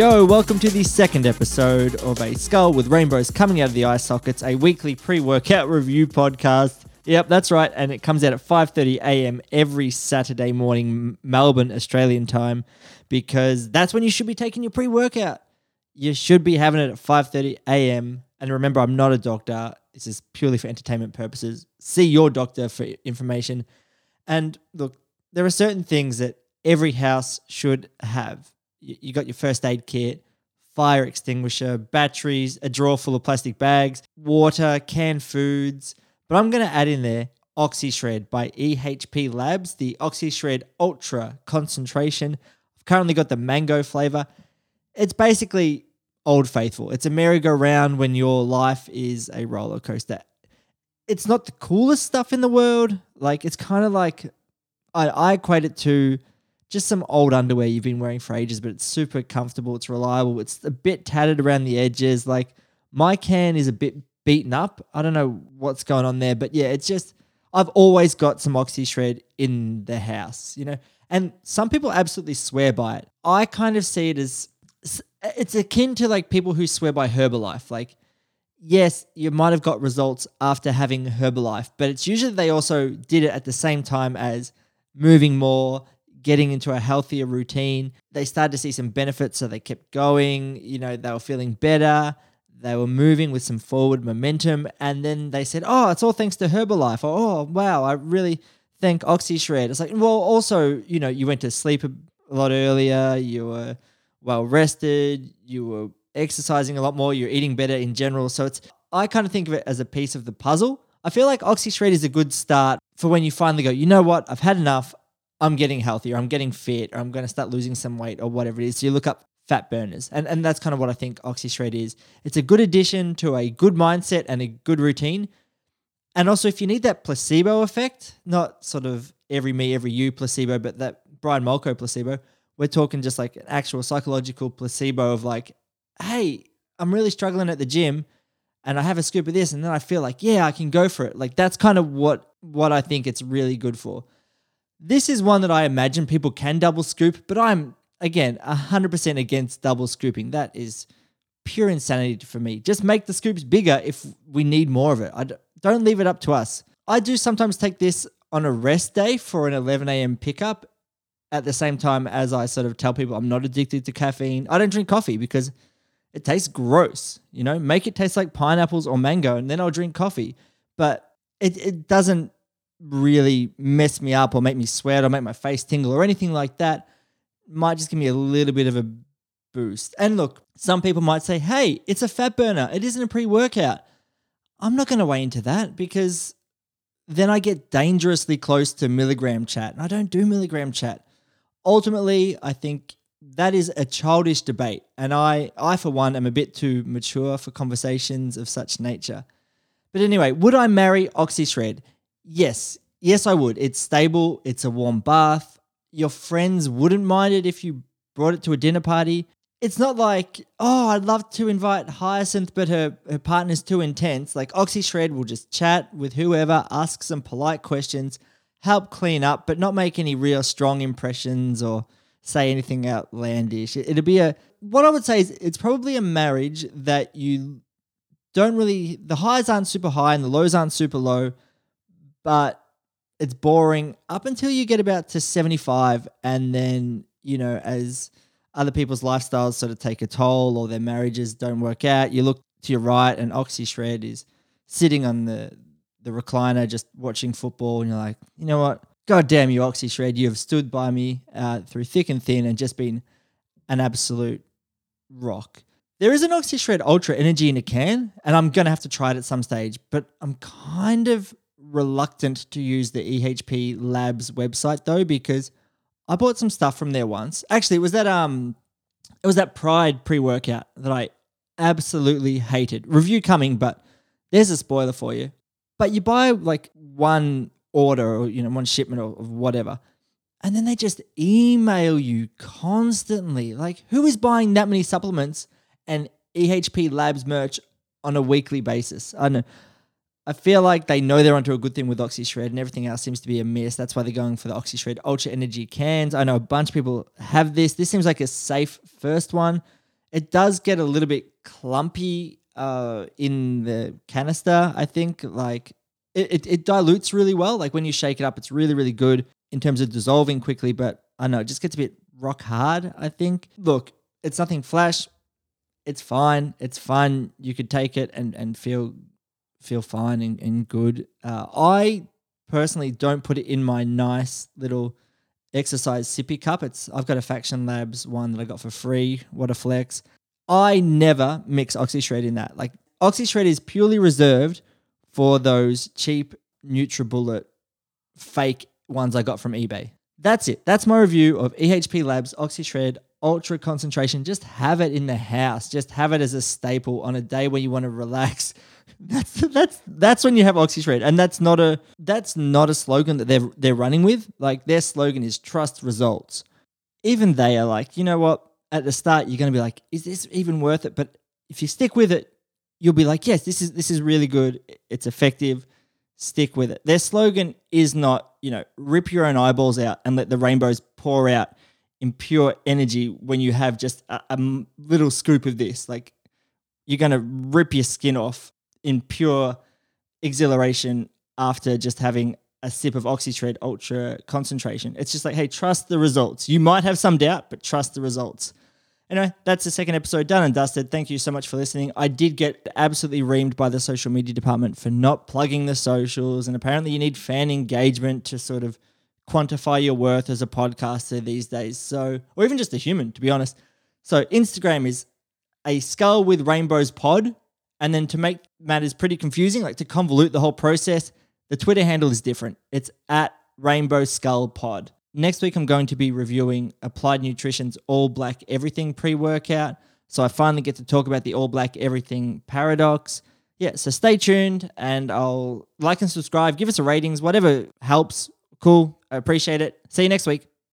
Yo, welcome to the second episode of A Skull with Rainbows Coming Out of the Eye Sockets, a weekly pre-workout review podcast. Yep, that's right, and it comes out at 5:30 a.m. every Saturday morning Melbourne Australian time because that's when you should be taking your pre-workout. You should be having it at 5:30 a.m. And remember, I'm not a doctor. This is purely for entertainment purposes. See your doctor for information. And look, there are certain things that every house should have. You, got your first aid kit, fire extinguisher, batteries, a drawer full of plastic bags, water, canned foods. But I'm going to add in there OxyShred by EHP Labs, the OxyShred Ultra concentration. I've currently got the mango flavor. It's basically old faithful. It's a merry-go-round when your life is a roller coaster. It's not the coolest stuff in the world. Like it's kind of like I, I equate it to just some old underwear you've been wearing for ages, but it's super comfortable. It's reliable. It's a bit tattered around the edges. Like my can is a bit beaten up. I don't know what's going on there, but yeah, it's just I've always got some OxyShred in the house, you know. And some people absolutely swear by it. I kind of see it as it's akin to like people who swear by Herbalife. Like, yes, you might have got results after having Herbalife, but it's usually they also did it at the same time as moving more, getting into a healthier routine. They started to see some benefits, so they kept going. You know, they were feeling better. They were moving with some forward momentum, and then they said, "Oh, it's all thanks to Herbalife." Or, "Oh, wow, I really thank OxyShred." It's like, well, also, you know, you went to sleep a lot earlier. You were well rested, you were exercising a lot more, you're eating better in general. So it's I kind of think of it as a piece of the puzzle. I feel like OxyShred is a good start for when you finally go, you know what, I've had enough. I'm getting healthier, I'm getting fit, or I'm going to start losing some weight, or whatever it is. So you look up fat burners. And, and that's kind of what I think OxyShred is. It's a good addition to a good mindset and a good routine. And also, if you need that placebo effect, not sort of every me, every you placebo, but that Brian Molko placebo, we're talking just like an actual psychological placebo of like, hey, I'm really struggling at the gym and I have a scoop of this and then I feel like, yeah, I can go for it. Like that's kind of what what I think it's really good for. This is one that I imagine people can double scoop, but I'm again 100% against double scooping. That is pure insanity for me. Just make the scoops bigger if we need more of it. I don't leave it up to us. I do sometimes take this on a rest day for an 11 a.m. pickup at the same time as I sort of tell people I'm not addicted to caffeine. I don't drink coffee because it tastes gross. You know, make it taste like pineapples or mango, and then I'll drink coffee. But it, it doesn't really mess me up or make me sweat or make my face tingle or anything like that. Might just give me a little bit of a boost. And look, some people might say, hey, it's a fat burner. It isn't a pre workout. I'm not going to weigh into that because then I get dangerously close to milligram chat. And I don't do milligram chat ultimately, I think that is a childish debate, and I, I for one, am a bit too mature for conversations of such nature. But anyway, would I marry OxyShred? Yes, yes, I would. It's stable. It's a warm bath. Your friends wouldn't mind it if you brought it to a dinner party. It's not like, oh, I'd love to invite Hyacinth, but her, her partner's too intense. Like OxyShred will just chat with whoever, ask some polite questions, help clean up, but not make any real strong impressions or say anything outlandish. It'd be a what I would say is it's probably a marriage that you don't really the highs aren't super high and the lows aren't super low, but it's boring up until you get about to 75 and then, you know, as other people's lifestyles sort of take a toll or their marriages don't work out, you look to your right and OxyShred is sitting on the the recliner just watching football, and you're like, you know what? God damn you, OxyShred, you have stood by me uh, through thick and thin and just been an absolute rock. There is an OxyShred Ultra Energy in a can, and I'm to have to try it at some stage, but I'm kind of reluctant to use the EHP Labs website though, because I bought some stuff from there once. Actually, it was that um it was that Pride pre-workout that I absolutely hated. Review coming, but there's a spoiler for you. But you buy like one order or you know one shipment or, whatever, and then they just email you constantly. Like, who is buying that many supplements and EHP Labs merch on a weekly basis? I don't know. I feel like they know they're onto a good thing with OxyShred and everything else seems to be a miss. That's why they're going for the OxyShred Ultra Energy cans. I know a bunch of people have this. This seems like a safe first one. It does get a little bit clumpy uh, in the canister, I think. Like it, it, it dilutes really well. Like when you shake it up, it's really, really good in terms of dissolving quickly. But I know it just gets a bit rock hard, I think. Look, it's nothing flash. It's fine. It's fun. You could take it and, and feel feel fine and, and good. Uh, I personally don't put it in my nice little exercise sippy cup. It's I've got a Faction Labs one that I got for free. What a flex! I never mix OxyShred in that. Like OxyShred is purely reserved for those cheap NutriBullet fake ones I got from eBay. That's it. That's my review of EHP Labs OxyShred Ultra Concentration. Just have it in the house. Just have it as a staple on a day when you want to relax. That's that's that's when you have OxyShred, and that's not a that's not a slogan that they're they're running with. Like their slogan is trust results. Even they are like, you know what? At the start, you're going to be like, is this even worth it? But if you stick with it, you'll be like, yes, this is this is really good. It's effective. Stick with it. Their slogan is not, you know, rip your own eyeballs out and let the rainbows pour out in pure energy when you have just a, a little scoop of this. Like you're going to rip your skin off in pure exhilaration after just having a sip of OxyShred Ultra concentration. It's just like, hey, trust the results. You might have some doubt, but trust the results. Anyway, that's the second episode done and dusted. Thank you so much for listening. I did get absolutely reamed by the social media department for not plugging the socials, and apparently you need fan engagement to sort of quantify your worth as a podcaster these days. So, or even just a human, to be honest. So, Instagram is a skull with rainbows pod. And then to make matters pretty confusing, like to convolute the whole process, the Twitter handle is different. It's at Rainbow Skull Pod. Next week, I'm going to be reviewing Applied Nutrition's All Black Everything pre workout. So I finally get to talk about the All Black Everything paradox. Yeah, so stay tuned and I'll like and subscribe, give us a ratings, whatever helps. Cool. I appreciate it. See you next week.